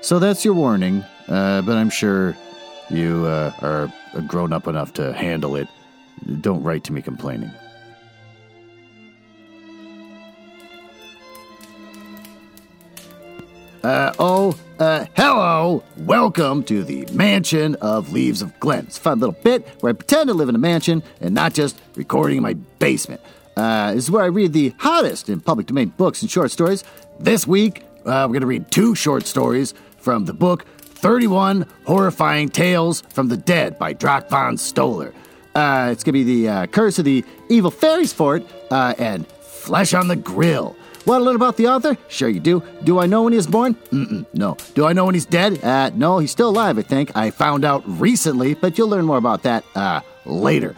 So that's your warning, uh, but I'm sure you uh, are grown up enough to handle it. Don't write to me complaining. Uh, oh, uh, hello! Welcome to the Mansion of Leaves of Glen. It's a fun little bit where I pretend to live in a mansion and not just recording in my basement. Uh, this is where I read the hottest in public domain books and short stories. This week, uh, we're going to read two short stories from the book 31 Horrifying Tales from the Dead by Drac von Stoller. Uh, it's going to be the uh, Curse of the Evil Fairies Fort uh, and Flesh on the Grill. Want to learn about the author? Sure you do. Do I know when he was born? Mm-mm, no. Do I know when he's dead? Uh, no, he's still alive, I think. I found out recently, but you'll learn more about that uh, later.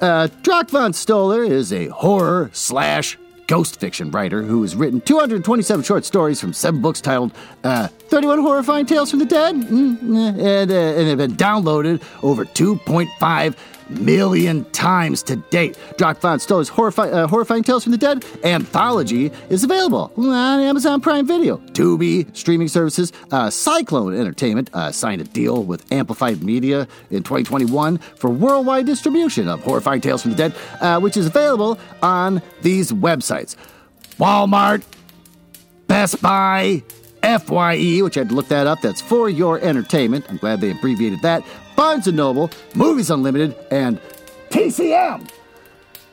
Uh, Drac von Stoller is a horror slash ghost fiction writer who has written 227 short stories from seven books titled uh, 31 Horrifying Tales from the Dead, mm, and, uh, and have been downloaded over 2.5 million times to date. Drac von Stoller's uh, Horrifying Tales from the Dead anthology is available on Amazon Prime Video, Tubi, streaming services. Uh, Cyclone Entertainment uh, signed a deal with Amplified Media in 2021 for worldwide distribution of Horrifying Tales from the Dead, uh, which is available on these websites Walmart, Best Buy, FYE, which I had to look that up. That's for your entertainment. I'm glad they abbreviated that. Barnes & Noble, Movies Unlimited, and TCM.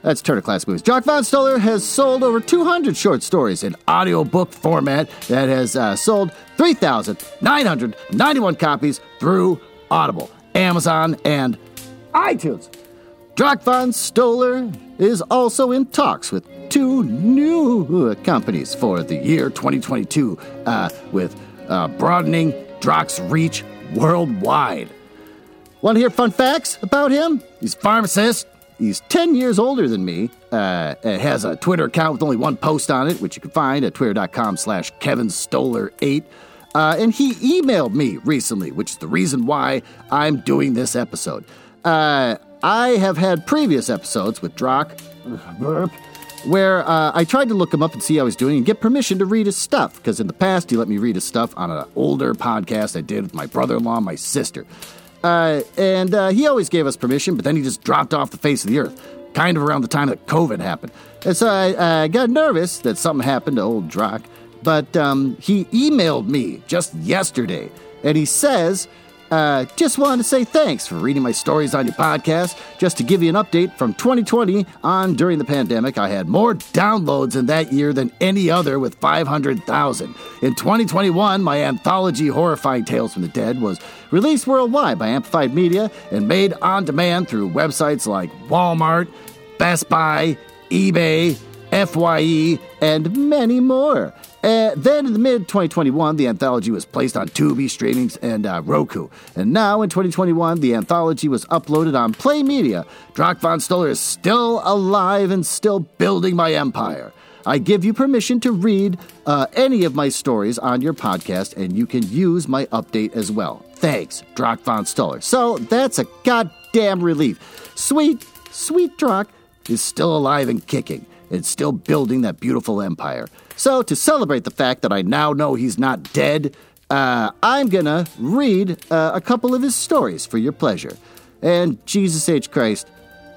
That's Turner Classic Movies. Drac Von Stoller has sold over 200 short stories in audiobook format that has uh, sold 3,991 copies through Audible, Amazon, and iTunes. Drac Von Stoller is also in talks with two new companies for the year 2022 uh, with uh, broadening Drac's reach worldwide. Want to hear fun facts about him? He's a pharmacist. He's 10 years older than me. Uh, has a Twitter account with only one post on it, which you can find at twitter.com slash kevinstoller8. uh, and he emailed me recently, which is the reason why I'm doing this episode. Uh, I have had previous episodes with Drac, burp, where uh, I tried to look him up and see how he's doing and get permission to read his stuff, because in the past he let me read his stuff on an older podcast I did with my brother in law and my sister. Uh, and uh, he always gave us permission, but then he just dropped off the face of the earth, kind of around the time that COVID happened. And so I got nervous that something happened to old Drac, but um, he emailed me just yesterday, and he says, uh, just wanted to say thanks for reading my stories on your podcast. Just to give you an update from 2020 on during the pandemic, I had more downloads in that year than any other with 500,000. In 2021, my anthology Horrifying Tales from the Dead was released worldwide by Amplified Media and made on demand through websites like Walmart, Best Buy, eBay, FYE, and many more. Uh, then in the mid 2021, the anthology was placed on Tubi, Streamings, and uh, Roku. And now in 2021, the anthology was uploaded on Play Media. Drac von Stoller is still alive and still building my empire. I give you permission to read uh, any of my stories on your podcast, and you can use my update as well. Thanks, Drac von Stoller. So that's a goddamn relief. Sweet, sweet Drac is still alive and kicking and still building that beautiful empire. So, to celebrate the fact that I now know he's not dead, uh, I'm gonna read uh, a couple of his stories for your pleasure. And Jesus H. Christ,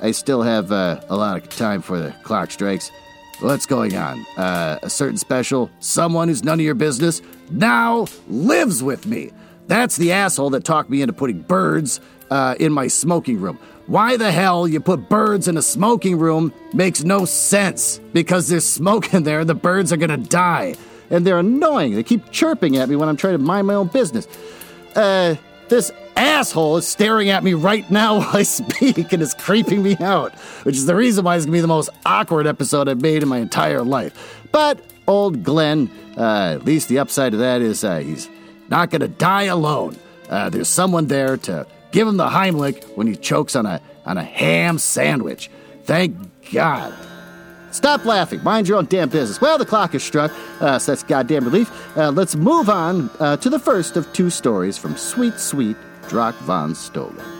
I still have uh, a lot of time for the clock strikes. What's going on? Uh, a certain special, someone who's none of your business, now lives with me. That's the asshole that talked me into putting birds uh, in my smoking room. Why the hell you put birds in a smoking room makes no sense because there's smoke in there, and the birds are gonna die. And they're annoying. They keep chirping at me when I'm trying to mind my own business. Uh, this asshole is staring at me right now while I speak and is creeping me out, which is the reason why it's gonna be the most awkward episode I've made in my entire life. But old Glenn, uh, at least the upside of that is uh, he's not going to die alone. Uh, there's someone there to give him the Heimlich when he chokes on a, on a ham sandwich. Thank God. Stop laughing. Mind your own damn business. Well, the clock has struck, uh, so that's goddamn relief. Uh, let's move on uh, to the first of two stories from Sweet, Sweet Drac von Stoller.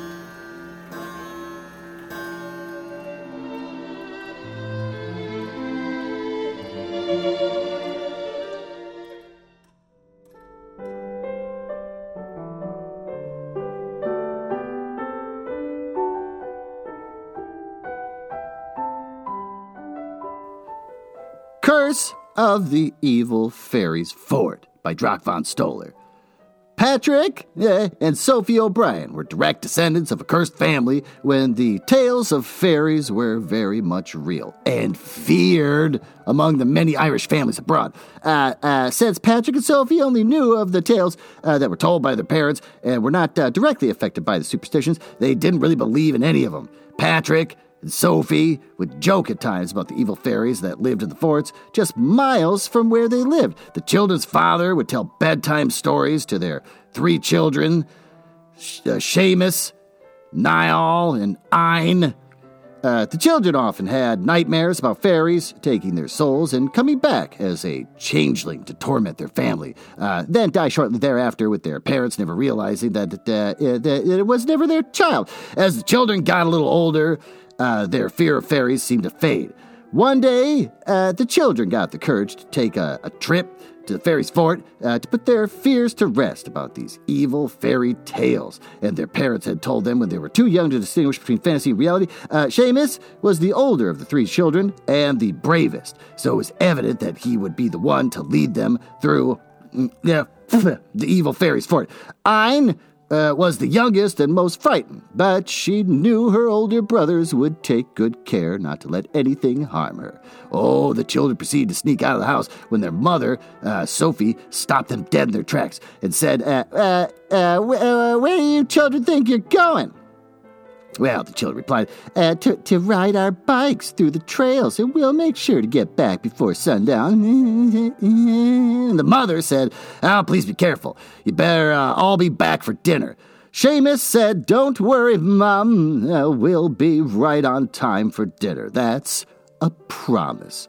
Of the Evil Fairies Fort by Drac von Stoller. Patrick eh, and Sophie O'Brien were direct descendants of a cursed family when the tales of fairies were very much real and feared among the many Irish families abroad. Uh, uh, since Patrick and Sophie only knew of the tales uh, that were told by their parents and were not uh, directly affected by the superstitions, they didn't really believe in any of them. Patrick and Sophie would joke at times about the evil fairies that lived in the forts just miles from where they lived. The children's father would tell bedtime stories to their three children uh, Seamus, Niall, and Ein. Uh, the children often had nightmares about fairies taking their souls and coming back as a changeling to torment their family, uh, then die shortly thereafter with their parents never realizing that, uh, it, it was never their child. As the children got a little older, uh, their fear of fairies seemed to fade. One day, uh, the children got the courage to take a, a trip to the fairies' fort uh, to put their fears to rest about these evil fairy tales. And their parents had told them when they were too young to distinguish between fantasy and reality. Uh, Seamus was the older of the three children and the bravest, so it was evident that he would be the one to lead them through mm, the evil fairies' fort. Ein uh, was the youngest and most frightened, but she knew her older brothers would take good care not to let anything harm her. Oh, the children proceeded to sneak out of the house when their mother, uh, Sophie, stopped them dead in their tracks and said, uh, uh, uh, uh Where do you children think you're going? Well, the children replied, uh, to, to ride our bikes through the trails, and we'll make sure to get back before sundown. and the mother said, Oh, please be careful. You better uh, all be back for dinner. Seamus said, Don't worry, Mum. Uh, we'll be right on time for dinner. That's a promise.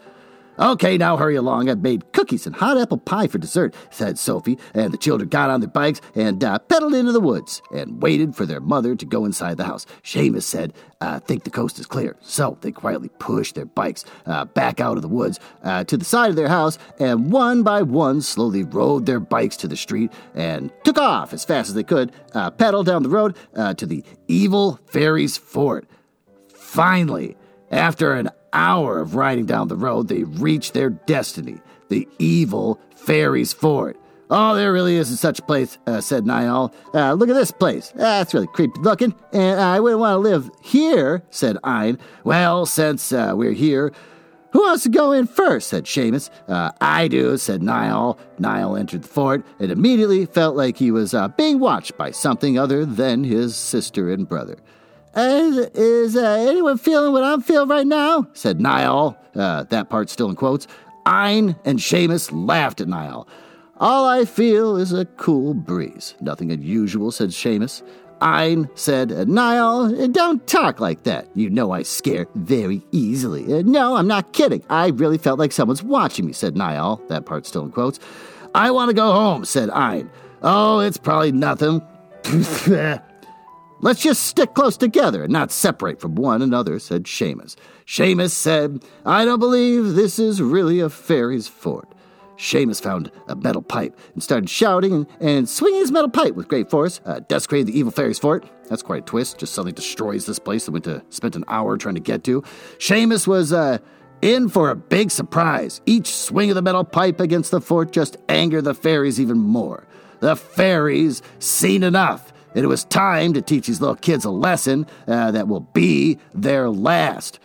Okay, now hurry along. I've made cookies and hot apple pie for dessert, said Sophie, and the children got on their bikes and uh, pedaled into the woods and waited for their mother to go inside the house. Seamus said, I think the coast is clear. So they quietly pushed their bikes uh, back out of the woods uh, to the side of their house and one by one slowly rode their bikes to the street and took off as fast as they could, uh, pedaled down the road uh, to the evil fairies fort. Finally, after an hour of riding down the road, they reached their destiny the evil fairies' fort. Oh, there really isn't such a place, uh, said Niall. Uh, look at this place. That's really creepy looking, and I wouldn't want to live here, said Ein. Well, since uh, we're here, who wants to go in first? said Seamus. Uh, I do, said Niall. Niall entered the fort and immediately felt like he was uh, being watched by something other than his sister and brother. Uh, is uh, anyone feeling what I'm feeling right now? said Niall. Uh, that part still in quotes. Ein and Seamus laughed at Niall. All I feel is a cool breeze. Nothing unusual, said Seamus. Ein said, Niall, don't talk like that. You know I scare very easily. Uh, no, I'm not kidding. I really felt like someone's watching me, said Niall. That part still in quotes. I want to go home, said Ein. Oh, it's probably nothing. Let's just stick close together and not separate from one another, said Seamus. Seamus said, I don't believe this is really a fairy's fort. Seamus found a metal pipe and started shouting and, and swinging his metal pipe with great force, uh, desecrated the evil fairy's fort. That's quite a twist, just suddenly destroys this place that went to spent an hour trying to get to. Seamus was uh, in for a big surprise. Each swing of the metal pipe against the fort just angered the fairies even more. The fairies seen enough it was time to teach these little kids a lesson uh, that will be their last.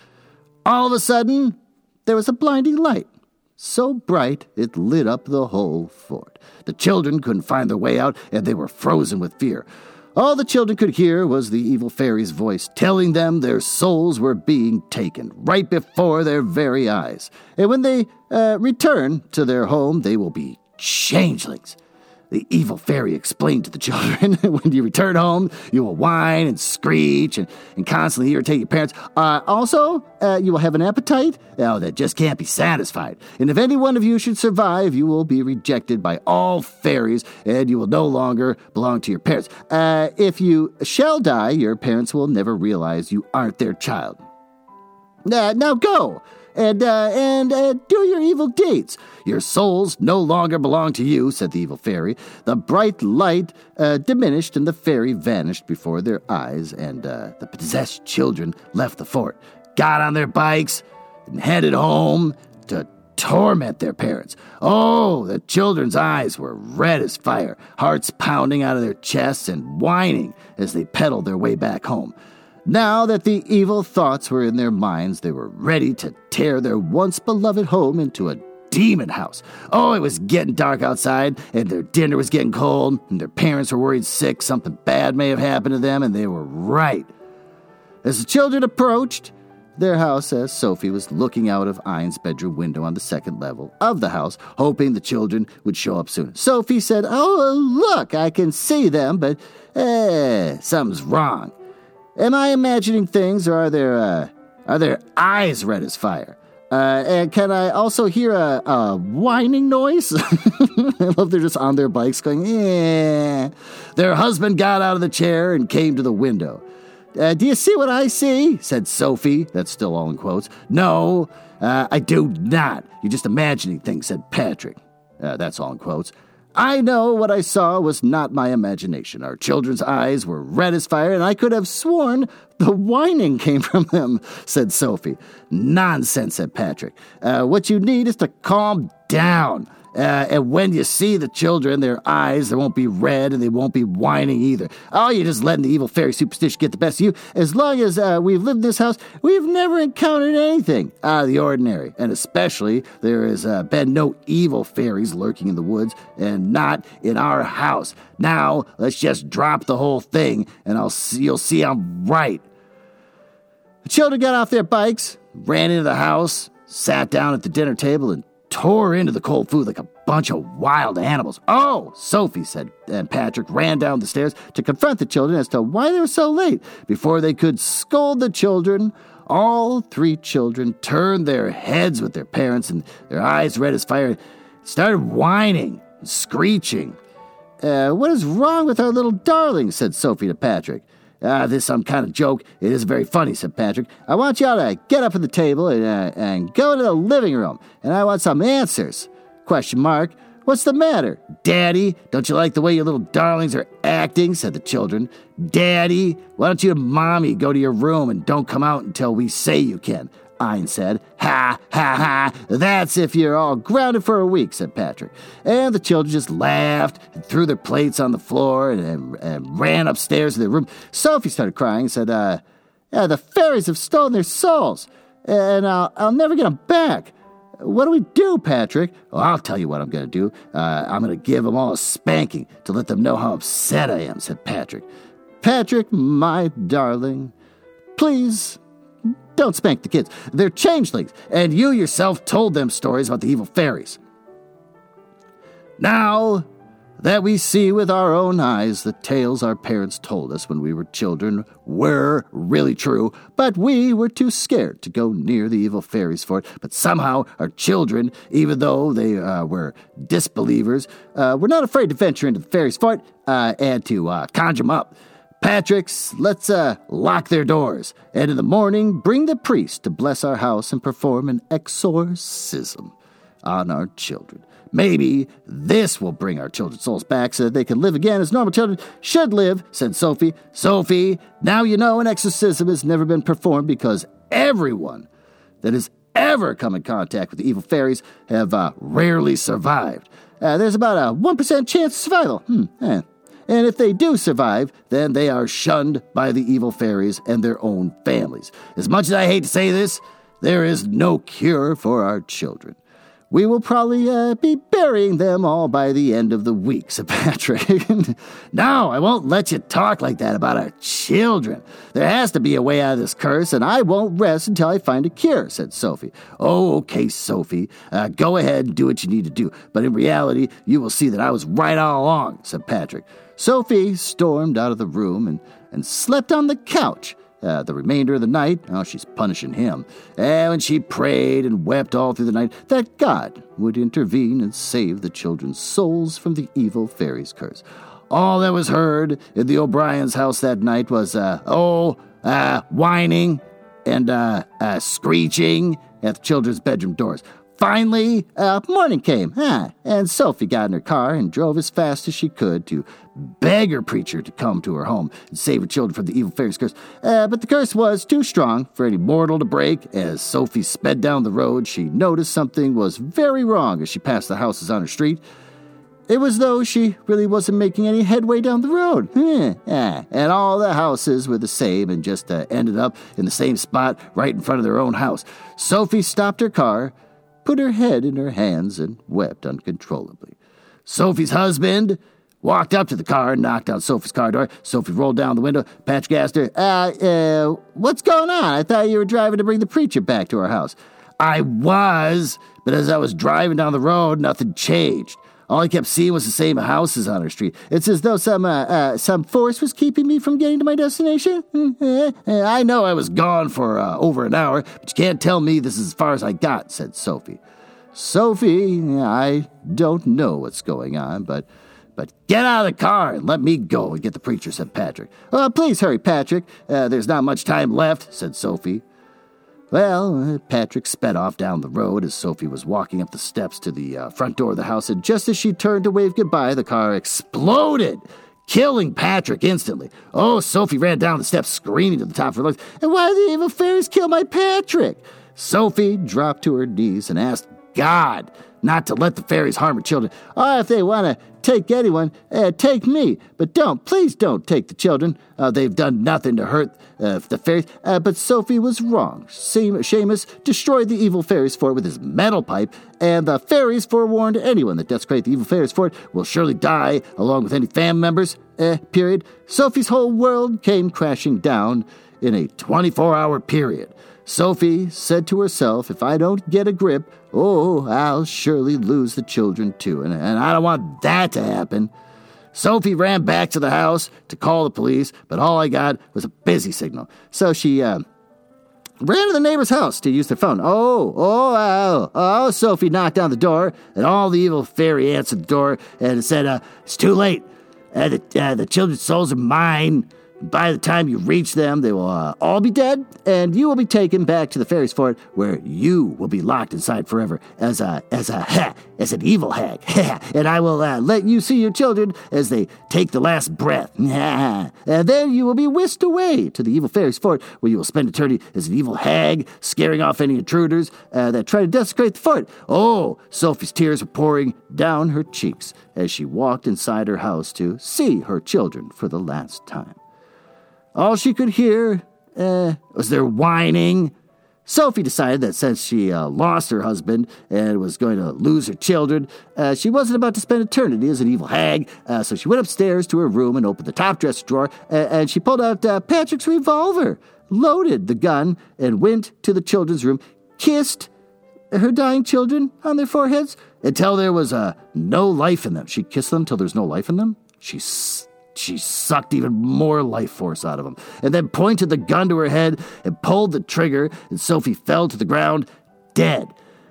All of a sudden, there was a blinding light, so bright it lit up the whole fort. The children couldn't find their way out, and they were frozen with fear. All the children could hear was the evil fairy's voice telling them their souls were being taken right before their very eyes. And when they uh, return to their home, they will be changelings. The evil fairy explained to the children when you return home, you will whine and screech and, and constantly irritate your parents. Uh, also, uh, you will have an appetite oh, that just can't be satisfied. And if any one of you should survive, you will be rejected by all fairies and you will no longer belong to your parents. Uh, if you shall die, your parents will never realize you aren't their child. Uh, now go and uh, and uh, do your evil deeds. Your souls no longer belong to you," said the evil fairy. The bright light uh, diminished, and the fairy vanished before their eyes. And uh, the possessed children left the fort, got on their bikes, and headed home to torment their parents. Oh, the children's eyes were red as fire, hearts pounding out of their chests and whining as they pedaled their way back home. Now that the evil thoughts were in their minds, they were ready to tear their once beloved home into a demon house. Oh, it was getting dark outside, and their dinner was getting cold, and their parents were worried sick something bad may have happened to them, and they were right. As the children approached their house, as Sophie was looking out of Ein's bedroom window on the second level of the house, hoping the children would show up soon, Sophie said, Oh, look, I can see them, but eh, something's wrong. Am I imagining things, or are there uh, are their eyes red as fire? Uh, and can I also hear a, a whining noise? I love they're just on their bikes going, yeah. Their husband got out of the chair and came to the window. Uh, do you see what I see? said Sophie. That's still all in quotes. No, uh, I do not. You're just imagining things, said Patrick. Uh, that's all in quotes. I know what I saw was not my imagination. Our children's eyes were red as fire, and I could have sworn the whining came from them, said Sophie. Nonsense, said Patrick. Uh, what you need is to calm down. Uh, and when you see the children, their eyes, they won't be red and they won't be whining either. Oh, you're just letting the evil fairy superstition get the best of you. As long as uh, we've lived in this house, we've never encountered anything out of the ordinary. And especially, there has uh, been no evil fairies lurking in the woods and not in our house. Now, let's just drop the whole thing and I'll see, you'll see I'm right. The children got off their bikes, ran into the house, sat down at the dinner table, and tore into the cold food like a bunch of wild animals. Oh, Sophie said, and Patrick ran down the stairs to confront the children as to why they were so late. Before they could scold the children, all three children turned their heads with their parents and their eyes red as fire, started whining and screeching. Uh, what is wrong with our little darling? said Sophie to Patrick. Ah, this some kind of joke. It is very funny, said Patrick. I want y'all to get up from the table and, uh, and go to the living room, and I want some answers. Question mark. What's the matter? Daddy, don't you like the way your little darlings are acting? said the children. Daddy, why don't you and Mommy go to your room and don't come out until we say you can? Ein said. Ha, ha, ha. That's if you're all grounded for a week, said Patrick. And the children just laughed and threw their plates on the floor and, and, and ran upstairs to their room. Sophie started crying and said, uh, yeah, the fairies have stolen their souls, and I'll, I'll never get them back. What do we do, Patrick? Well, I'll tell you what I'm going to do. Uh, I'm going to give them all a spanking to let them know how upset I am, said Patrick. Patrick, my darling, please don't spank the kids. They're changelings, and you yourself told them stories about the evil fairies. Now that we see with our own eyes the tales our parents told us when we were children were really true, but we were too scared to go near the evil fairies for it. But somehow our children, even though they uh, were disbelievers, uh, were not afraid to venture into the fairies' fort uh, and to uh, conjure them up. Patrick's, let's uh, lock their doors, and in the morning bring the priest to bless our house and perform an exorcism on our children. Maybe this will bring our children's souls back so that they can live again as normal children should live, said Sophie. Sophie, now you know an exorcism has never been performed because everyone that has ever come in contact with the evil fairies have uh, rarely survived. Uh, there's about a 1% chance of survival. Hmm, eh, and if they do survive, then they are shunned by the evil fairies and their own families. As much as I hate to say this, there is no cure for our children. We will probably uh, be burying them all by the end of the week, said Patrick. no, I won't let you talk like that about our children. There has to be a way out of this curse, and I won't rest until I find a cure, said Sophie. Oh, okay, Sophie. Uh, go ahead and do what you need to do. But in reality, you will see that I was right all along, said Patrick. Sophie stormed out of the room and, and slept on the couch. Uh, the remainder of the night, oh, she's punishing him. And she prayed and wept all through the night that God would intervene and save the children's souls from the evil fairy's curse. All that was heard in the O'Brien's house that night was, uh, oh, uh, whining and uh, uh, screeching at the children's bedroom doors. Finally, uh, morning came, huh? And Sophie got in her car and drove as fast as she could to beg her preacher to come to her home and save her children from the evil fairy's curse. Uh, but the curse was too strong for any mortal to break. As Sophie sped down the road, she noticed something was very wrong as she passed the houses on her street. It was though she really wasn't making any headway down the road. And all the houses were the same and just uh, ended up in the same spot right in front of their own house. Sophie stopped her car put her head in her hands, and wept uncontrollably. Sophie's husband walked up to the car and knocked on Sophie's car door. Sophie rolled down the window. Patch asked her, uh, uh, what's going on? I thought you were driving to bring the preacher back to our house. I was, but as I was driving down the road, nothing changed. All I kept seeing was the same houses on our street. It's as though some uh, uh, some force was keeping me from getting to my destination. I know I was gone for uh, over an hour, but you can't tell me this is as far as I got," said Sophie. Sophie, I don't know what's going on, but but get out of the car and let me go and get the preacher," said Patrick. "Oh, please hurry, Patrick. Uh, there's not much time left," said Sophie. Well, Patrick sped off down the road as Sophie was walking up the steps to the uh, front door of the house, and just as she turned to wave goodbye, the car exploded, killing Patrick instantly. Oh, Sophie ran down the steps, screaming to the top of her lungs, And why did the evil fairies kill my Patrick? Sophie dropped to her knees and asked God not to let the fairies harm her children. Oh, if they want to take anyone, uh, take me. But don't, please don't take the children. Uh, they've done nothing to hurt uh, the fairies. Uh, but Sophie was wrong. Seamus destroyed the evil fairies fort with his metal pipe, and the fairies forewarned anyone that desecrates the evil fairies fort will surely die, along with any family members. Uh, period. Sophie's whole world came crashing down in a 24 hour period. Sophie said to herself, If I don't get a grip, oh, I'll surely lose the children too, and, and I don't want that to happen. Sophie ran back to the house to call the police, but all I got was a busy signal. So she uh, ran to the neighbor's house to use their phone. Oh, oh, oh, oh, Sophie knocked on the door, and all the evil fairy answered the door and said, uh, It's too late. Uh, the, uh, the children's souls are mine. By the time you reach them, they will uh, all be dead, and you will be taken back to the fairies' fort, where you will be locked inside forever as a as a ha, as an evil hag. and I will uh, let you see your children as they take the last breath. and then you will be whisked away to the evil fairies' fort, where you will spend eternity as an evil hag, scaring off any intruders uh, that try to desecrate the fort. Oh, Sophie's tears were pouring down her cheeks as she walked inside her house to see her children for the last time. All she could hear uh, was their whining. Sophie decided that since she uh, lost her husband and was going to lose her children, uh, she wasn't about to spend eternity as an evil hag. Uh, so she went upstairs to her room and opened the top dresser drawer, and she pulled out uh, Patrick's revolver, loaded the gun, and went to the children's room, kissed her dying children on their foreheads until there was uh, no life in them. She kissed them till there's no life in them. She she sucked even more life force out of him, and then pointed the gun to her head and pulled the trigger, and Sophie fell to the ground, dead.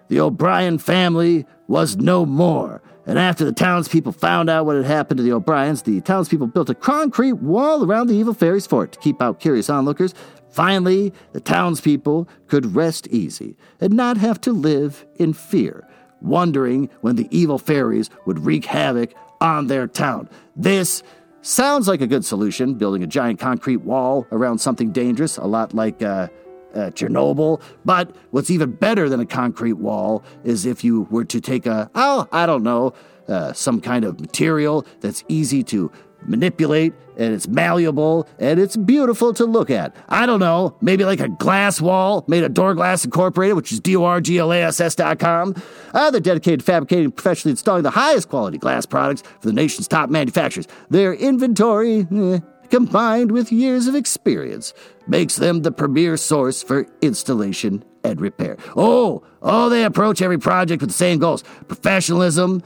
The O'Brien family was no more. And after the townspeople found out what had happened to the O'Briens, the townspeople built a concrete wall around the evil fairy's fort to keep out curious onlookers. Finally, the townspeople could rest easy and not have to live in fear, wondering when the evil fairies would wreak havoc on their town. This Sounds like a good solution, building a giant concrete wall around something dangerous, a lot like uh, uh, Chernobyl. But what's even better than a concrete wall is if you were to take a, oh, I don't know, uh, some kind of material that's easy to manipulate, and it's malleable, and it's beautiful to look at. I don't know, maybe like a glass wall made of Door Glass Incorporated, which is D-O-R-G-L-A-S-S dot com. Uh, they're dedicated to fabricating and professionally installing the highest quality glass products for the nation's top manufacturers. Their inventory, eh, combined with years of experience, makes them the premier source for installation and repair. Oh, oh, they approach every project with the same goals professionalism,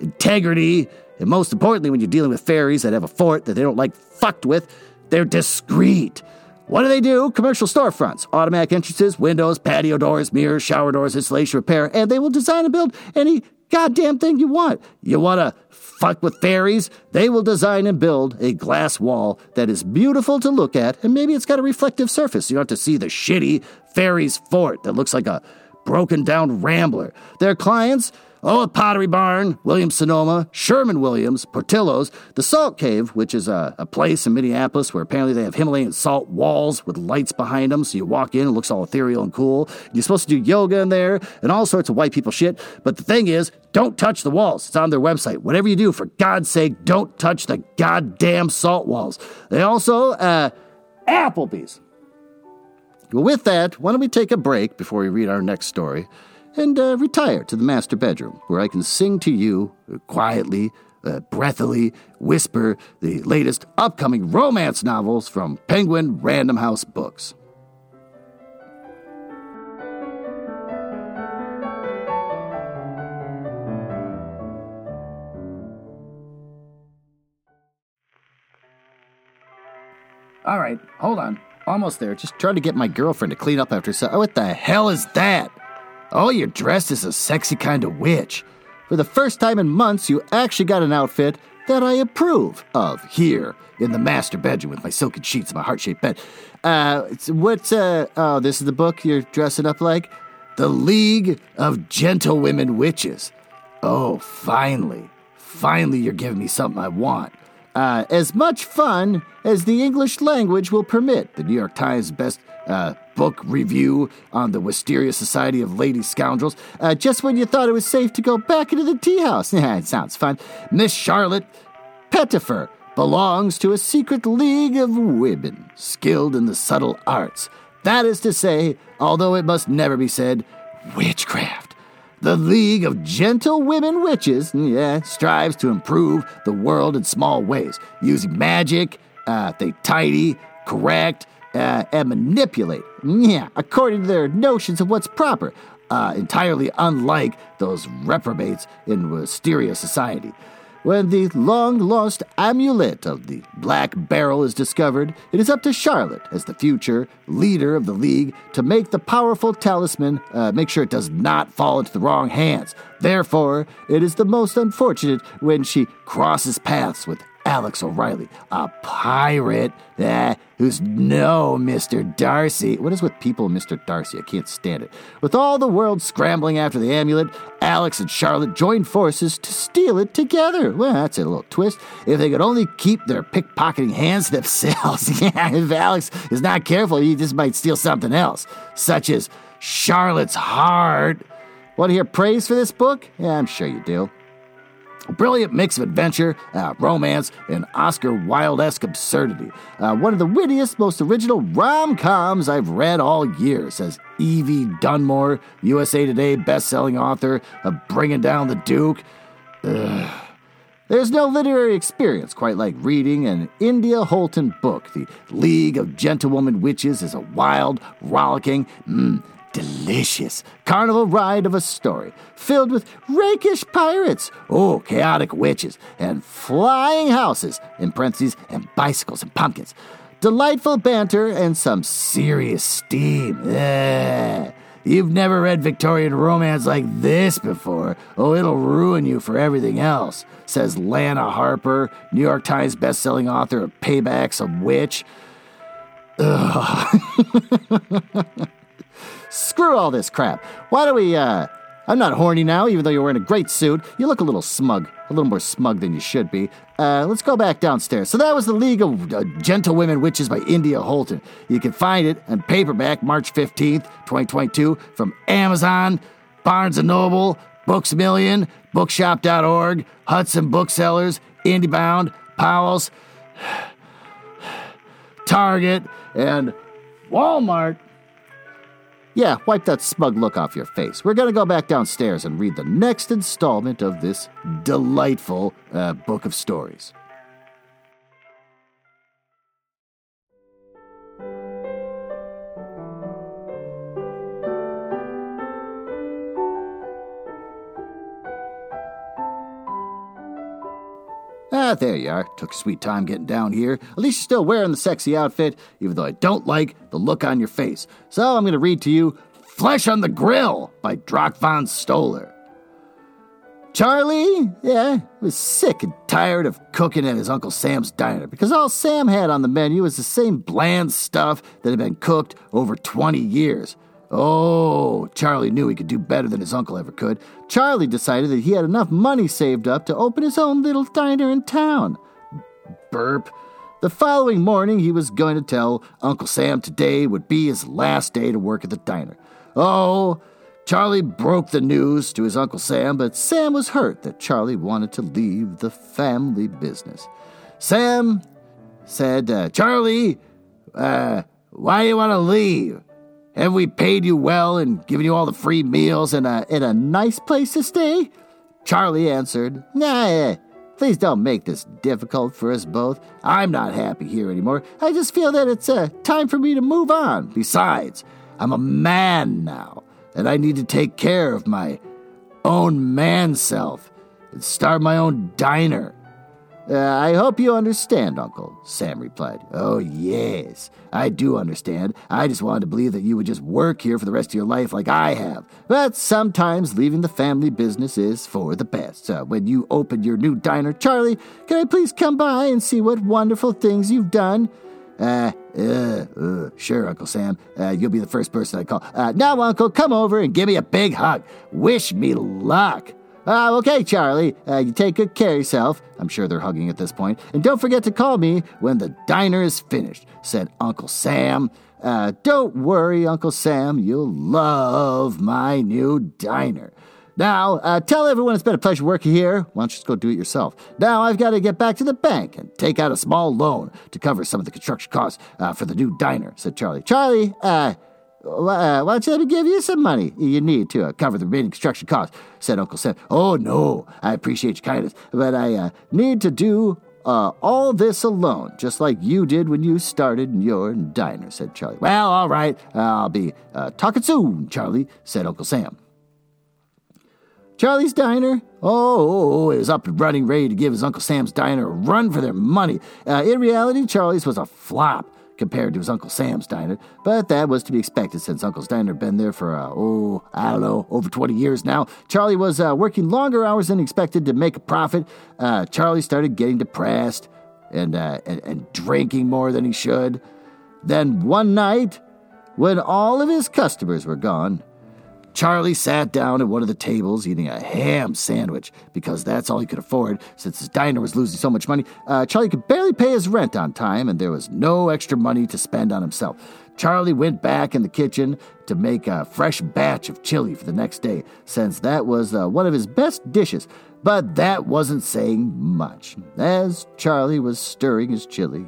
integrity, and most importantly, when you're dealing with fairies that have a fort that they don't like fucked with, they're discreet. What do they do? Commercial storefronts, automatic entrances, windows, patio doors, mirrors, shower doors, installation, repair, and they will design and build any goddamn thing you want. You want to fuck with fairies? They will design and build a glass wall that is beautiful to look at, and maybe it's got a reflective surface. You don't have to see the shitty fairies fort that looks like a broken down rambler. Their clients, Oh, Pottery Barn, Williams Sonoma, Sherman Williams, Portillo's, the Salt Cave, which is a, a, place in Minneapolis where apparently they have Himalayan salt walls with lights behind them. So you walk in, it looks all ethereal and cool. You're supposed to do yoga in there and all sorts of white people shit. But the thing is, don't touch the walls. It's on their website. Whatever you do, for God's sake, don't touch the goddamn salt walls. They also, uh, Applebee's. Well, with that, why don't we take a break before we read our next story? And uh, retire to the master bedroom, where I can sing to you uh, quietly, uh, breathily, whisper the latest upcoming romance novels from Penguin Random House Books. All right, hold on. Almost there. Just trying to get my girlfriend to clean up after herself. Oh, what the hell is that? Oh, you're dressed as a sexy kind of witch. For the first time in months, you actually got an outfit that I approve of here in the master bedroom with my silken sheets and my heart shaped bed. Uh, what's, uh, oh, this is the book you're dressing up like? The League of Gentlewomen Witches. Oh, finally. Finally, you're giving me something I want. Uh, as much fun as the English language will permit. The New York Times best uh, book review on the Wisteria Society of Lady Scoundrels. Uh, just when you thought it was safe to go back into the tea house. It sounds fun. Miss Charlotte Pettifer belongs to a secret league of women skilled in the subtle arts. That is to say, although it must never be said, witchcraft. The League of Gentle Women Witches, yeah, strives to improve the world in small ways, using magic, uh, they tidy, correct, uh, and manipulate, yeah, according to their notions of what's proper, uh, entirely unlike those reprobates in Wisteria society. When the long lost amulet of the Black Beryl is discovered, it is up to Charlotte, as the future leader of the League, to make the powerful talisman uh, make sure it does not fall into the wrong hands. Therefore, it is the most unfortunate when she crosses paths with Alex O'Reilly, a pirate eh, who's no Mr. Darcy. What is with people, Mr. Darcy? I can't stand it. With all the world scrambling after the amulet, Alex and Charlotte join forces to steal it together. Well, that's a little twist. If they could only keep their pickpocketing hands to themselves. yeah, if Alex is not careful, he just might steal something else, such as Charlotte's heart. Want to hear praise for this book? Yeah, I'm sure you do. A brilliant mix of adventure, uh, romance, and Oscar Wilde esque absurdity. Uh, one of the wittiest, most original rom coms I've read all year, says Evie Dunmore, USA Today best-selling author of Bringing Down the Duke. Ugh. There's no literary experience quite like reading an India Holton book. The League of Gentlewomen Witches is a wild, rollicking, mm, delicious carnival ride of a story filled with rakish pirates, oh, chaotic witches, and flying houses, in parentheses, and bicycles and pumpkins. Delightful banter and some serious steam. Ugh. You've never read Victorian romance like this before. Oh, it'll ruin you for everything else, says Lana Harper, New York Times bestselling author of Payback's, a Witch. Ugh. Screw all this crap. Why don't we, uh, I'm not horny now, even though you're wearing a great suit. You look a little smug, a little more smug than you should be. Uh, let's go back downstairs. So that was The League of uh, Gentlewomen Witches by India Holton. You can find it in paperback March 15th, 2022 from Amazon, Barnes & Noble, Books Million, Bookshop.org, Hudson Booksellers, IndieBound, Powell's, Target, and Walmart. Yeah, wipe that smug look off your face. We're going to go back downstairs and read the next installment of this delightful uh, book of stories. Ah, there you are. Took a sweet time getting down here. At least you're still wearing the sexy outfit, even though I don't like the look on your face. So I'm going to read to you Flesh on the Grill by Drac von Stoller. Charlie, yeah, was sick and tired of cooking at his Uncle Sam's diner because all Sam had on the menu was the same bland stuff that had been cooked over 20 years. Oh, Charlie knew he could do better than his uncle ever could. Charlie decided that he had enough money saved up to open his own little diner in town. Burp. The following morning, he was going to tell Uncle Sam today would be his last day to work at the diner. Oh, Charlie broke the news to his Uncle Sam, but Sam was hurt that Charlie wanted to leave the family business. Sam said, uh, Charlie, uh, why do you want to leave? Have we paid you well and given you all the free meals and a, and a nice place to stay? Charlie answered, Nah, please don't make this difficult for us both. I'm not happy here anymore. I just feel that it's uh, time for me to move on. Besides, I'm a man now, and I need to take care of my own man self and start my own diner. Uh, I hope you understand, Uncle, Sam replied. Oh, yes, I do understand. I just wanted to believe that you would just work here for the rest of your life like I have. But sometimes leaving the family business is for the best. Uh, when you open your new diner, Charlie, can I please come by and see what wonderful things you've done? Uh, uh, uh, sure, Uncle Sam. Uh, you'll be the first person I call. Uh, now, Uncle, come over and give me a big hug. Wish me luck. Uh, okay, Charlie, uh, you take good care of yourself. I'm sure they're hugging at this point. And don't forget to call me when the diner is finished, said Uncle Sam. Uh, don't worry, Uncle Sam, you'll love my new diner. Now, uh, tell everyone it's been a pleasure working here. Why don't you just go do it yourself? Now, I've got to get back to the bank and take out a small loan to cover some of the construction costs uh, for the new diner, said Charlie. Charlie, uh, uh, why don't you let me give you some money you need to uh, cover the remaining construction costs? said Uncle Sam. Oh, no, I appreciate your kindness, but I uh, need to do uh, all this alone, just like you did when you started your diner, said Charlie. Well, all right, I'll be uh, talking soon, Charlie, said Uncle Sam. Charlie's Diner, oh, it was up and running, ready to give his Uncle Sam's Diner a run for their money. Uh, in reality, Charlie's was a flop compared to his Uncle Sam's diner, but that was to be expected since Uncle's diner had been there for, uh, oh, I don't know, over 20 years now. Charlie was uh, working longer hours than expected to make a profit. Uh, Charlie started getting depressed and, uh, and, and drinking more than he should. Then one night, when all of his customers were gone, Charlie sat down at one of the tables eating a ham sandwich because that's all he could afford since his diner was losing so much money. Uh, Charlie could barely pay his rent on time, and there was no extra money to spend on himself. Charlie went back in the kitchen to make a fresh batch of chili for the next day, since that was uh, one of his best dishes. But that wasn't saying much. As Charlie was stirring his chili,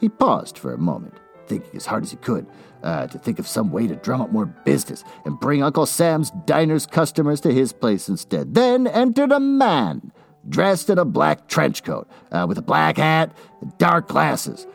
he paused for a moment, thinking as hard as he could uh, to think of some way to drum up more business and bring Uncle Sam's diner's customers to his place instead. Then entered a man dressed in a black trench coat uh, with a black hat and dark glasses.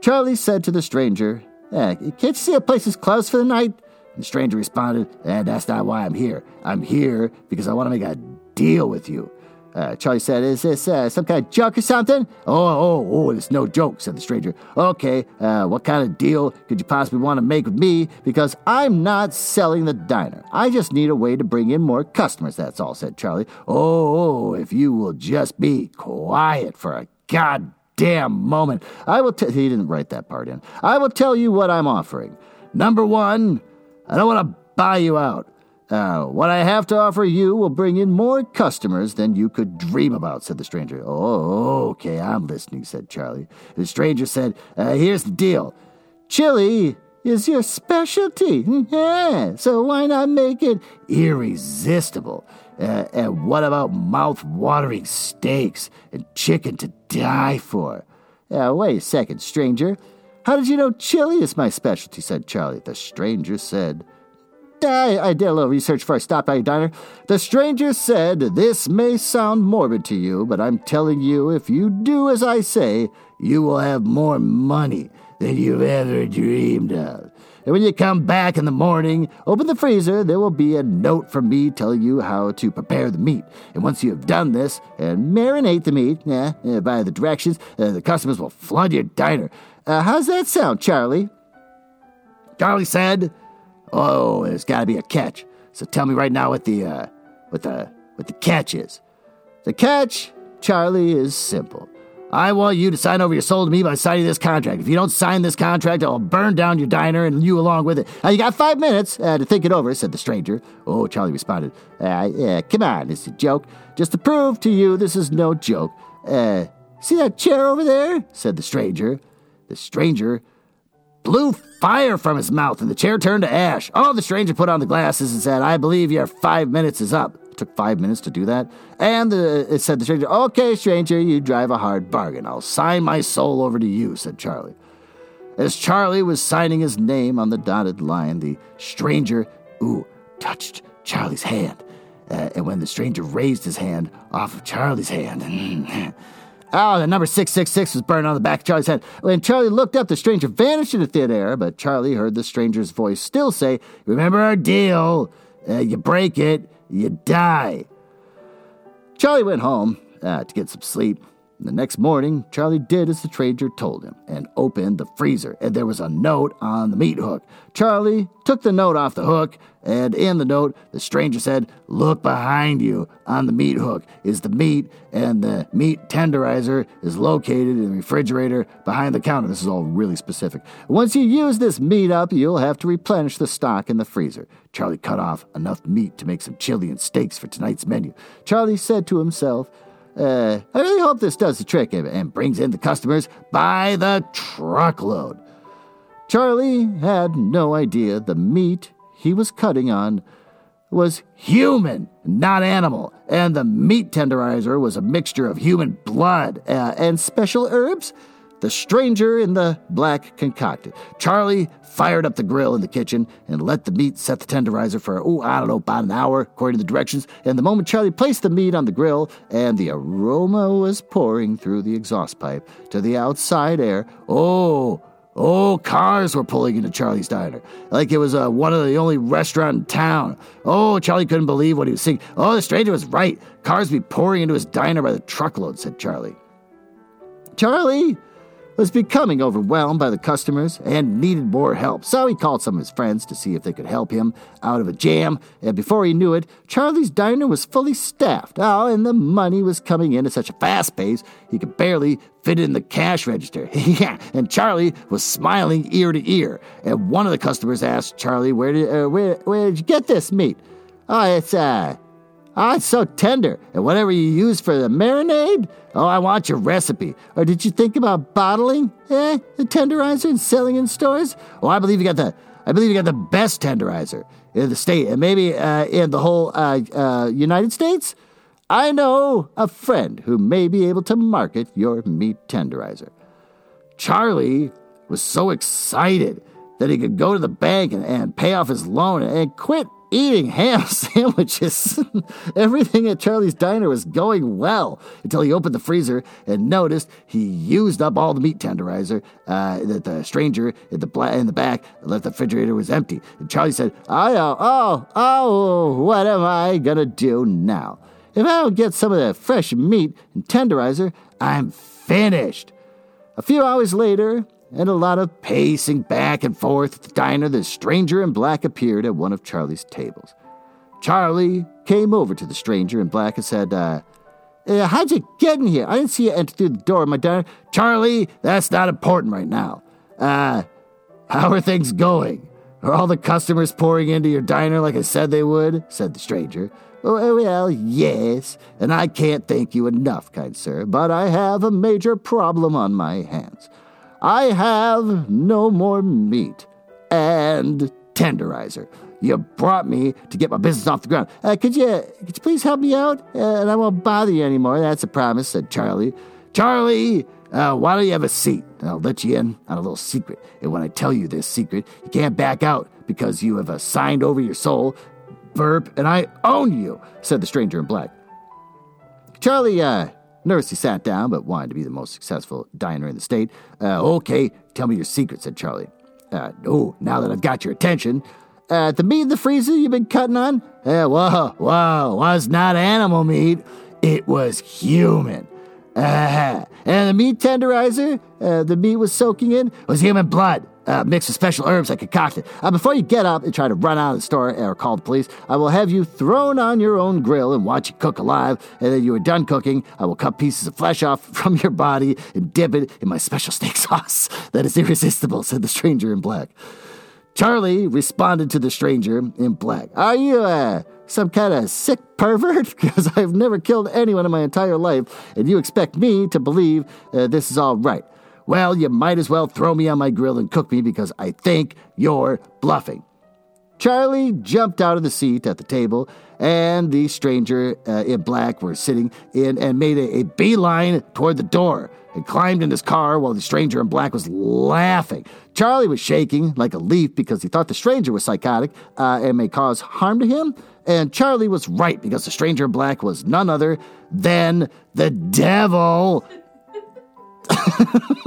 Charlie said to the stranger, eh, Can't you see a place is closed for the night? And the stranger responded, eh, That's not why I'm here. I'm here because I want to make a deal with you. Uh, Charlie said, Is this uh, some kind of joke or something? Oh, oh, oh, it's no joke, said the stranger. Okay, uh, what kind of deal could you possibly want to make with me? Because I'm not selling the diner. I just need a way to bring in more customers, that's all, said Charlie. Oh, oh if you will just be quiet for a goddamn moment. I will tell He didn't write that part in. I will tell you what I'm offering. Number one, I don't want to buy you out. Uh, what I have to offer you will bring in more customers than you could dream about, said the stranger. Oh, okay, I'm listening, said Charlie. The stranger said, uh, Here's the deal chili is your specialty. Yeah, so why not make it irresistible? Uh, and what about mouth-watering steaks and chicken to die for? Uh, wait a second, stranger. How did you know chili is my specialty? said Charlie. The stranger said, I, I did a little research before I stopped by your diner. The stranger said, This may sound morbid to you, but I'm telling you, if you do as I say, you will have more money than you've ever dreamed of. And when you come back in the morning, open the freezer. There will be a note from me telling you how to prepare the meat. And once you have done this and marinate the meat, yeah, by the directions, uh, the customers will flood your diner. Uh, how's that sound, Charlie? Charlie said, "Oh, there's got to be a catch. So tell me right now what the uh, what the what the catch is." The catch, Charlie, is simple. I want you to sign over your soul to me by signing this contract. If you don't sign this contract, I'll burn down your diner and you along with it. Now, you got five minutes uh, to think it over, said the stranger. Oh, Charlie responded, uh, yeah, come on, it's a joke. Just to prove to you this is no joke. Uh, see that chair over there? said the stranger. The stranger blew fire from his mouth and the chair turned to ash. Oh, the stranger put on the glasses and said, I believe your five minutes is up took five minutes to do that. And the, it said the stranger, Okay, stranger, you drive a hard bargain. I'll sign my soul over to you, said Charlie. As Charlie was signing his name on the dotted line, the stranger, ooh, touched Charlie's hand. Uh, and when the stranger raised his hand off of Charlie's hand, oh, the number 666 was burned on the back of Charlie's head. When Charlie looked up, the stranger vanished into thin air, but Charlie heard the stranger's voice still say, Remember our deal. Uh, you break it, you die. Charlie went home uh, to get some sleep. The next morning, Charlie did as the stranger told him and opened the freezer, and there was a note on the meat hook. Charlie took the note off the hook, and in the note, the stranger said, Look behind you. On the meat hook is the meat, and the meat tenderizer is located in the refrigerator behind the counter. This is all really specific. Once you use this meat up, you'll have to replenish the stock in the freezer. Charlie cut off enough meat to make some chili and steaks for tonight's menu. Charlie said to himself, uh, I really hope this does the trick and brings in the customers by the truckload. Charlie had no idea the meat he was cutting on was human, not animal, and the meat tenderizer was a mixture of human blood uh, and special herbs the stranger in the black concocted. Charlie fired up the grill in the kitchen and let the meat set the tenderizer for, oh, I don't know, about an hour, according to the directions. And the moment Charlie placed the meat on the grill and the aroma was pouring through the exhaust pipe to the outside air, oh, Oh, cars were pulling into Charlie's diner like it was uh, one of the only restaurant in town. Oh, Charlie couldn't believe what he was seeing. Oh, the stranger was right. Cars be pouring into his diner by the truckload, said Charlie. Charlie was becoming overwhelmed by the customers and needed more help, so he called some of his friends to see if they could help him out of a jam. And before he knew it, Charlie's diner was fully staffed. Oh, and the money was coming in at such a fast pace he could barely fit it in the cash register. yeah, and Charlie was smiling ear to ear. And one of the customers asked Charlie, "Where did uh, where where did you get this meat?" Oh, it's uh Ah, it's so tender. And whatever you use for the marinade, oh, I want your recipe. Or did you think about bottling, eh, the tenderizer and selling in stores? Oh, I believe you got the, I believe you got the best tenderizer in the state, and maybe uh, in the whole uh, uh, United States. I know a friend who may be able to market your meat tenderizer. Charlie was so excited that he could go to the bank and, and pay off his loan and quit eating ham sandwiches. Everything at Charlie's Diner was going well until he opened the freezer and noticed he used up all the meat tenderizer uh, that the stranger in the, bla- in the back left the refrigerator was empty. And Charlie said, oh, oh, oh, what am I gonna do now? If I don't get some of that fresh meat and tenderizer, I'm finished. A few hours later, and a lot of pacing back and forth at the diner, the stranger in black appeared at one of Charlie's tables. Charlie came over to the stranger in black and said, uh, uh, How'd you get in here? I didn't see you enter through the door of my diner. Charlie, that's not important right now. Uh, how are things going? Are all the customers pouring into your diner like I said they would? said the stranger. Oh, well, yes, and I can't thank you enough, kind sir, but I have a major problem on my hands. I have no more meat. and tenderizer. You brought me to get my business off the ground. Uh, could you could you please help me out? Uh, and I won't bother you anymore. That's a promise," said Charlie. Charlie, uh, why don't you have a seat? And I'll let you in on a little secret. And when I tell you this secret, you can't back out because you have signed over your soul, burp, and I own you," said the stranger in black. Charlie uh, nervously sat down, but wanted to be the most successful diner in the state. Uh, okay, tell me your secret," said Charlie. Uh, oh, now that I've got your attention, uh, the meat in the freezer you've been cutting on? Uh, whoa, whoa, was not animal meat. It was human. Uh, and the meat tenderizer uh, the meat was soaking in was human blood. Uh, mixed with special herbs I concocted. Uh, before you get up and try to run out of the store or call the police, I will have you thrown on your own grill and watch you cook alive. And then you are done cooking, I will cut pieces of flesh off from your body and dip it in my special steak sauce. That is irresistible, said the stranger in black. Charlie responded to the stranger in black. Are you uh, some kind of sick pervert? Because I've never killed anyone in my entire life, and you expect me to believe uh, this is all right. Well, you might as well throw me on my grill and cook me because I think you're bluffing. Charlie jumped out of the seat at the table, and the stranger uh, in black were sitting in and made a, a beeline toward the door and climbed in his car while the stranger in black was laughing. Charlie was shaking like a leaf because he thought the stranger was psychotic uh, and may cause harm to him. And Charlie was right because the stranger in black was none other than the devil.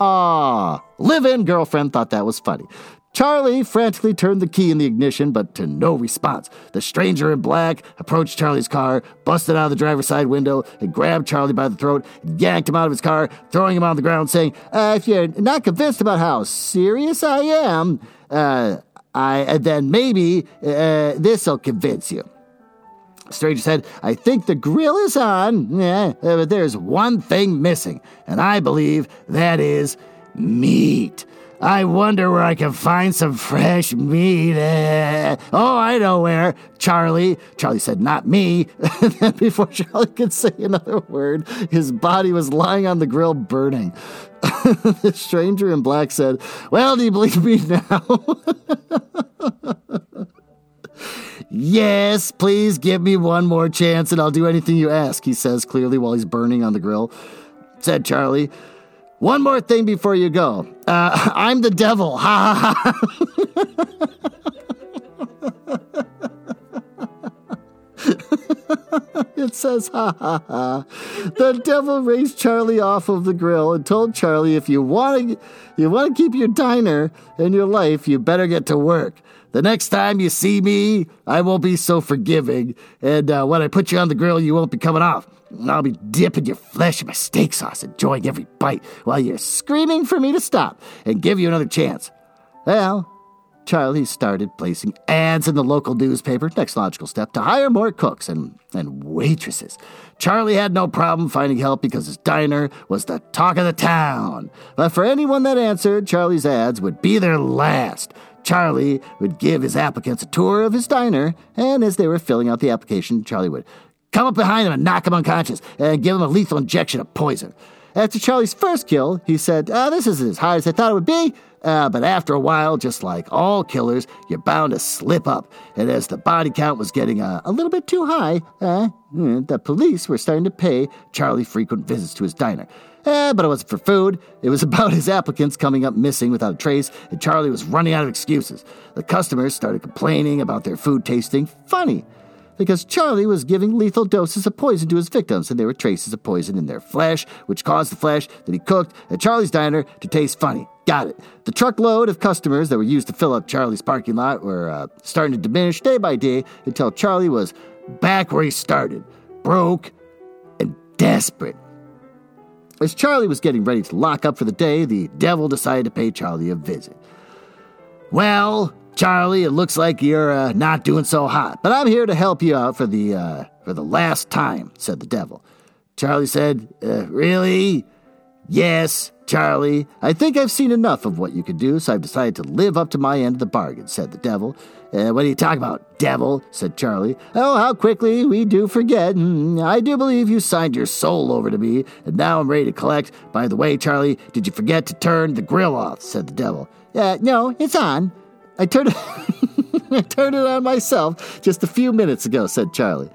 Ah, live in girlfriend thought that was funny. Charlie frantically turned the key in the ignition, but to no response. The stranger in black approached Charlie's car, busted out of the driver's side window, and grabbed Charlie by the throat, yanked him out of his car, throwing him on the ground, saying, uh, If you're not convinced about how serious I am, uh, I, then maybe uh, this'll convince you. Stranger said, I think the grill is on, yeah, but there's one thing missing, and I believe that is meat. I wonder where I can find some fresh meat. Eh. Oh, I know where. Charlie. Charlie said, Not me. then, before Charlie could say another word, his body was lying on the grill burning. the stranger in black said, Well, do you believe me now? Yes, please give me one more chance and I'll do anything you ask, he says clearly while he's burning on the grill. Said Charlie. One more thing before you go. Uh, I'm the devil. Ha ha ha. it says ha ha ha. The devil raised Charlie off of the grill and told Charlie if you want to you want to keep your diner in your life, you better get to work. The next time you see me, I won't be so forgiving, and uh, when I put you on the grill, you won't be coming off. I'll be dipping your flesh in my steak sauce, enjoying every bite, while you're screaming for me to stop and give you another chance. Well, Charlie started placing ads in the local newspaper, next logical step, to hire more cooks and, and waitresses. Charlie had no problem finding help because his diner was the talk of the town. But for anyone that answered, Charlie's ads would be their last. Charlie would give his applicants a tour of his diner, and as they were filling out the application, Charlie would come up behind him and knock him unconscious and give him a lethal injection of poison. After Charlie's first kill, he said, oh, This isn't as hard as I thought it would be. Uh, but after a while, just like all killers, you're bound to slip up. And as the body count was getting uh, a little bit too high, uh, the police were starting to pay Charlie frequent visits to his diner. Eh, but it wasn't for food. It was about his applicants coming up missing without a trace, and Charlie was running out of excuses. The customers started complaining about their food tasting funny because Charlie was giving lethal doses of poison to his victims, and there were traces of poison in their flesh, which caused the flesh that he cooked at Charlie's diner to taste funny. Got it. The truckload of customers that were used to fill up Charlie's parking lot were uh, starting to diminish day by day until Charlie was back where he started broke and desperate. As Charlie was getting ready to lock up for the day, the devil decided to pay Charlie a visit. Well, Charlie, it looks like you're uh, not doing so hot, but I'm here to help you out for the uh, for the last time," said the devil. Charlie said, uh, "Really? Yes, Charlie. I think I've seen enough of what you can do, so I've decided to live up to my end of the bargain," said the devil. Uh, what are you talking about, devil? said Charlie. Oh, how quickly we do forget. I do believe you signed your soul over to me, and now I'm ready to collect. By the way, Charlie, did you forget to turn the grill off? said the devil. Uh, no, it's on. I turned it, I turned it on myself just a few minutes ago, said Charlie.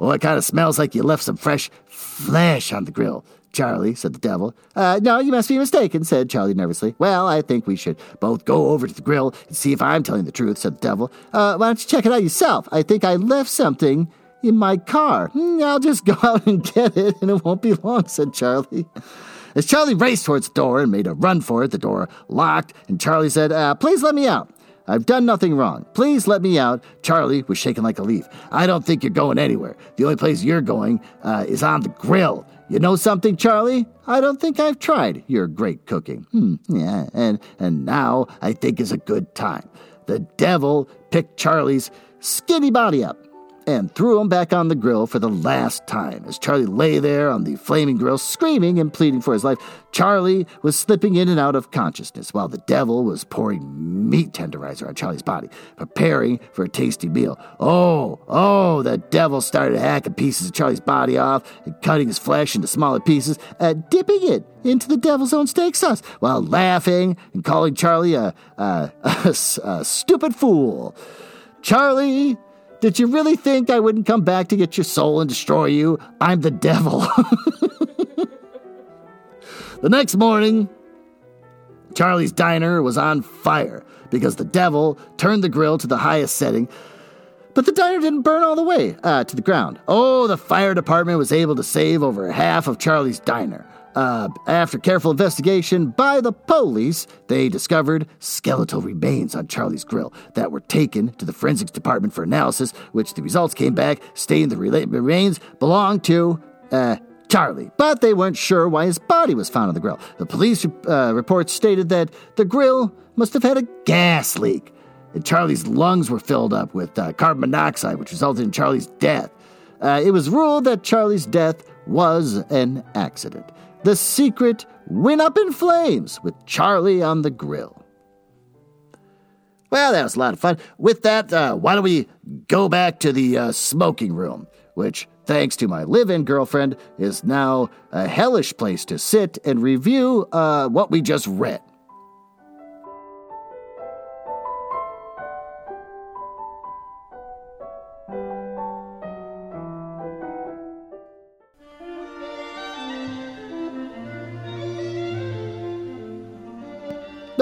Well, it kind of smells like you left some fresh flesh on the grill. Charlie, said the devil. Uh, no, you must be mistaken, said Charlie nervously. Well, I think we should both go over to the grill and see if I'm telling the truth, said the devil. Uh, why don't you check it out yourself? I think I left something in my car. Mm, I'll just go out and get it, and it won't be long, said Charlie. As Charlie raced towards the door and made a run for it, the door locked, and Charlie said, uh, Please let me out. I've done nothing wrong. Please let me out. Charlie was shaking like a leaf. I don't think you're going anywhere. The only place you're going uh, is on the grill. You know something, Charlie? I don't think I've tried your great cooking. Hmm, yeah, and, and now I think is a good time. The devil picked Charlie's skinny body up and threw him back on the grill for the last time. As Charlie lay there on the flaming grill, screaming and pleading for his life, Charlie was slipping in and out of consciousness while the devil was pouring meat tenderizer on Charlie's body, preparing for a tasty meal. Oh, oh, the devil started hacking pieces of Charlie's body off and cutting his flesh into smaller pieces, and dipping it into the devil's own steak sauce while laughing and calling Charlie a, a, a, a stupid fool. Charlie did you really think I wouldn't come back to get your soul and destroy you? I'm the devil. the next morning, Charlie's diner was on fire because the devil turned the grill to the highest setting, but the diner didn't burn all the way uh, to the ground. Oh, the fire department was able to save over half of Charlie's diner. Uh, after careful investigation by the police, they discovered skeletal remains on Charlie's grill that were taken to the forensics department for analysis, which the results came back stating the remains belonged to, uh, Charlie, but they weren't sure why his body was found on the grill. The police uh, report stated that the grill must have had a gas leak, and Charlie's lungs were filled up with uh, carbon monoxide, which resulted in Charlie's death. Uh, it was ruled that Charlie's death was an accident. The secret went up in flames with Charlie on the grill. Well, that was a lot of fun. With that, uh, why don't we go back to the uh, smoking room, which, thanks to my live in girlfriend, is now a hellish place to sit and review uh, what we just read.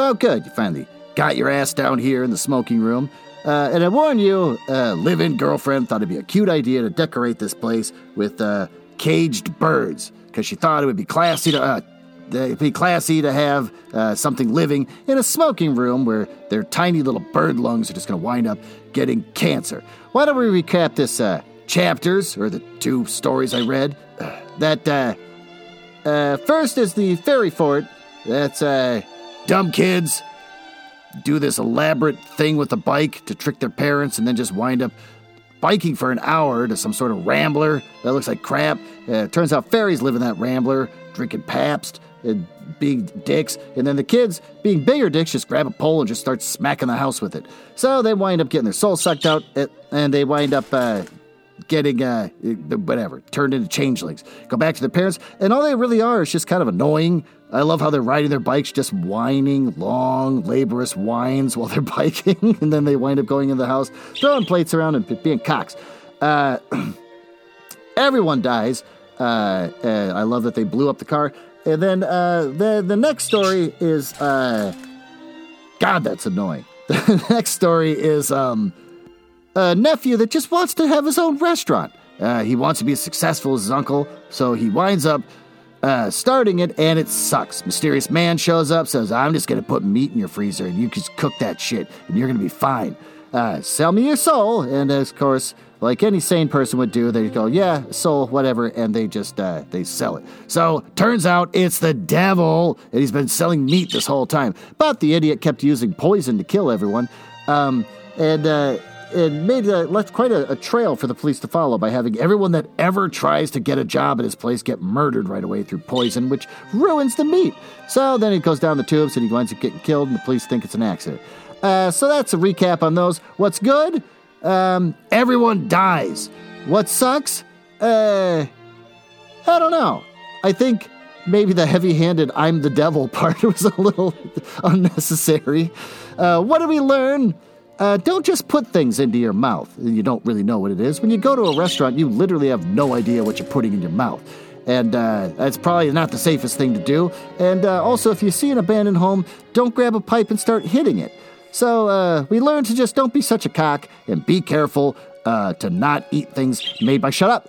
Oh, good. You finally got your ass down here in the smoking room. Uh, and I warn you, uh, live in girlfriend thought it'd be a cute idea to decorate this place with uh, caged birds because she thought it would be classy to. Uh, it'd be classy to have uh, something living in a smoking room where their tiny little bird lungs are just going to wind up getting cancer. Why don't we recap this uh, chapters or the two stories I read? that uh, first is the fairy fort. That's dumb kids do this elaborate thing with a bike to trick their parents and then just wind up biking for an hour to some sort of rambler that looks like crap. Uh, turns out fairies live in that rambler, drinking Pabst and being dicks, and then the kids, being bigger dicks, just grab a pole and just start smacking the house with it. So they wind up getting their soul sucked out, uh, and they wind up uh, getting uh, whatever turned into changelings. Go back to their parents, and all they really are is just kind of annoying. I love how they're riding their bikes, just whining long, laborious whines while they're biking, and then they wind up going in the house, throwing plates around and being cocks. Uh, everyone dies. Uh, uh, I love that they blew up the car. And then uh, the the next story is uh, God, that's annoying. The next story is um, a nephew that just wants to have his own restaurant. Uh, he wants to be as successful as his uncle, so he winds up uh, starting it, and it sucks. Mysterious man shows up, says, I'm just going to put meat in your freezer, and you just cook that shit, and you're going to be fine. Uh, sell me your soul. And of course, like any sane person would do, they go, yeah, soul, whatever, and they just, uh, they sell it. So, turns out it's the devil, and he's been selling meat this whole time. But the idiot kept using poison to kill everyone. Um, and, uh, it made a, left quite a, a, trail for the police to follow by having everyone that ever tries to get a job at his place get murdered right away through poison, which ruins the meat. So then he goes down the tubes and he winds up getting killed, and the police think it's an accident. Uh, so that's a recap on those. What's good? Um, everyone dies. What sucks? Uh, I don't know. I think maybe the heavy handed I'm the devil part was a little unnecessary. Uh, what do we learn? Uh, don't just put things into your mouth. You don't really know what it is. When you go to a restaurant, you literally have no idea what you're putting in your mouth. And uh, that's probably not the safest thing to do. And uh, also, if you see an abandoned home, don't grab a pipe and start hitting it. So uh, we learned to just don't be such a cock and be careful uh, to not eat things made by, shut up,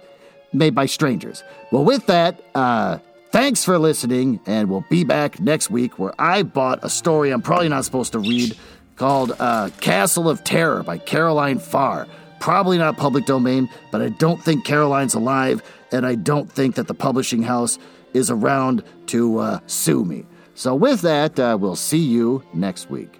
made by strangers. Well, with that, uh, thanks for listening, and we'll be back next week where I bought a story I'm probably not supposed to read called uh, Castle of Terror by Caroline Farr. Probably not public domain, but I don't think Caroline's alive, and I don't think that the publishing house is around to uh, sue me. So, with that, uh, we'll see you next week.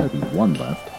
Gotta be one left.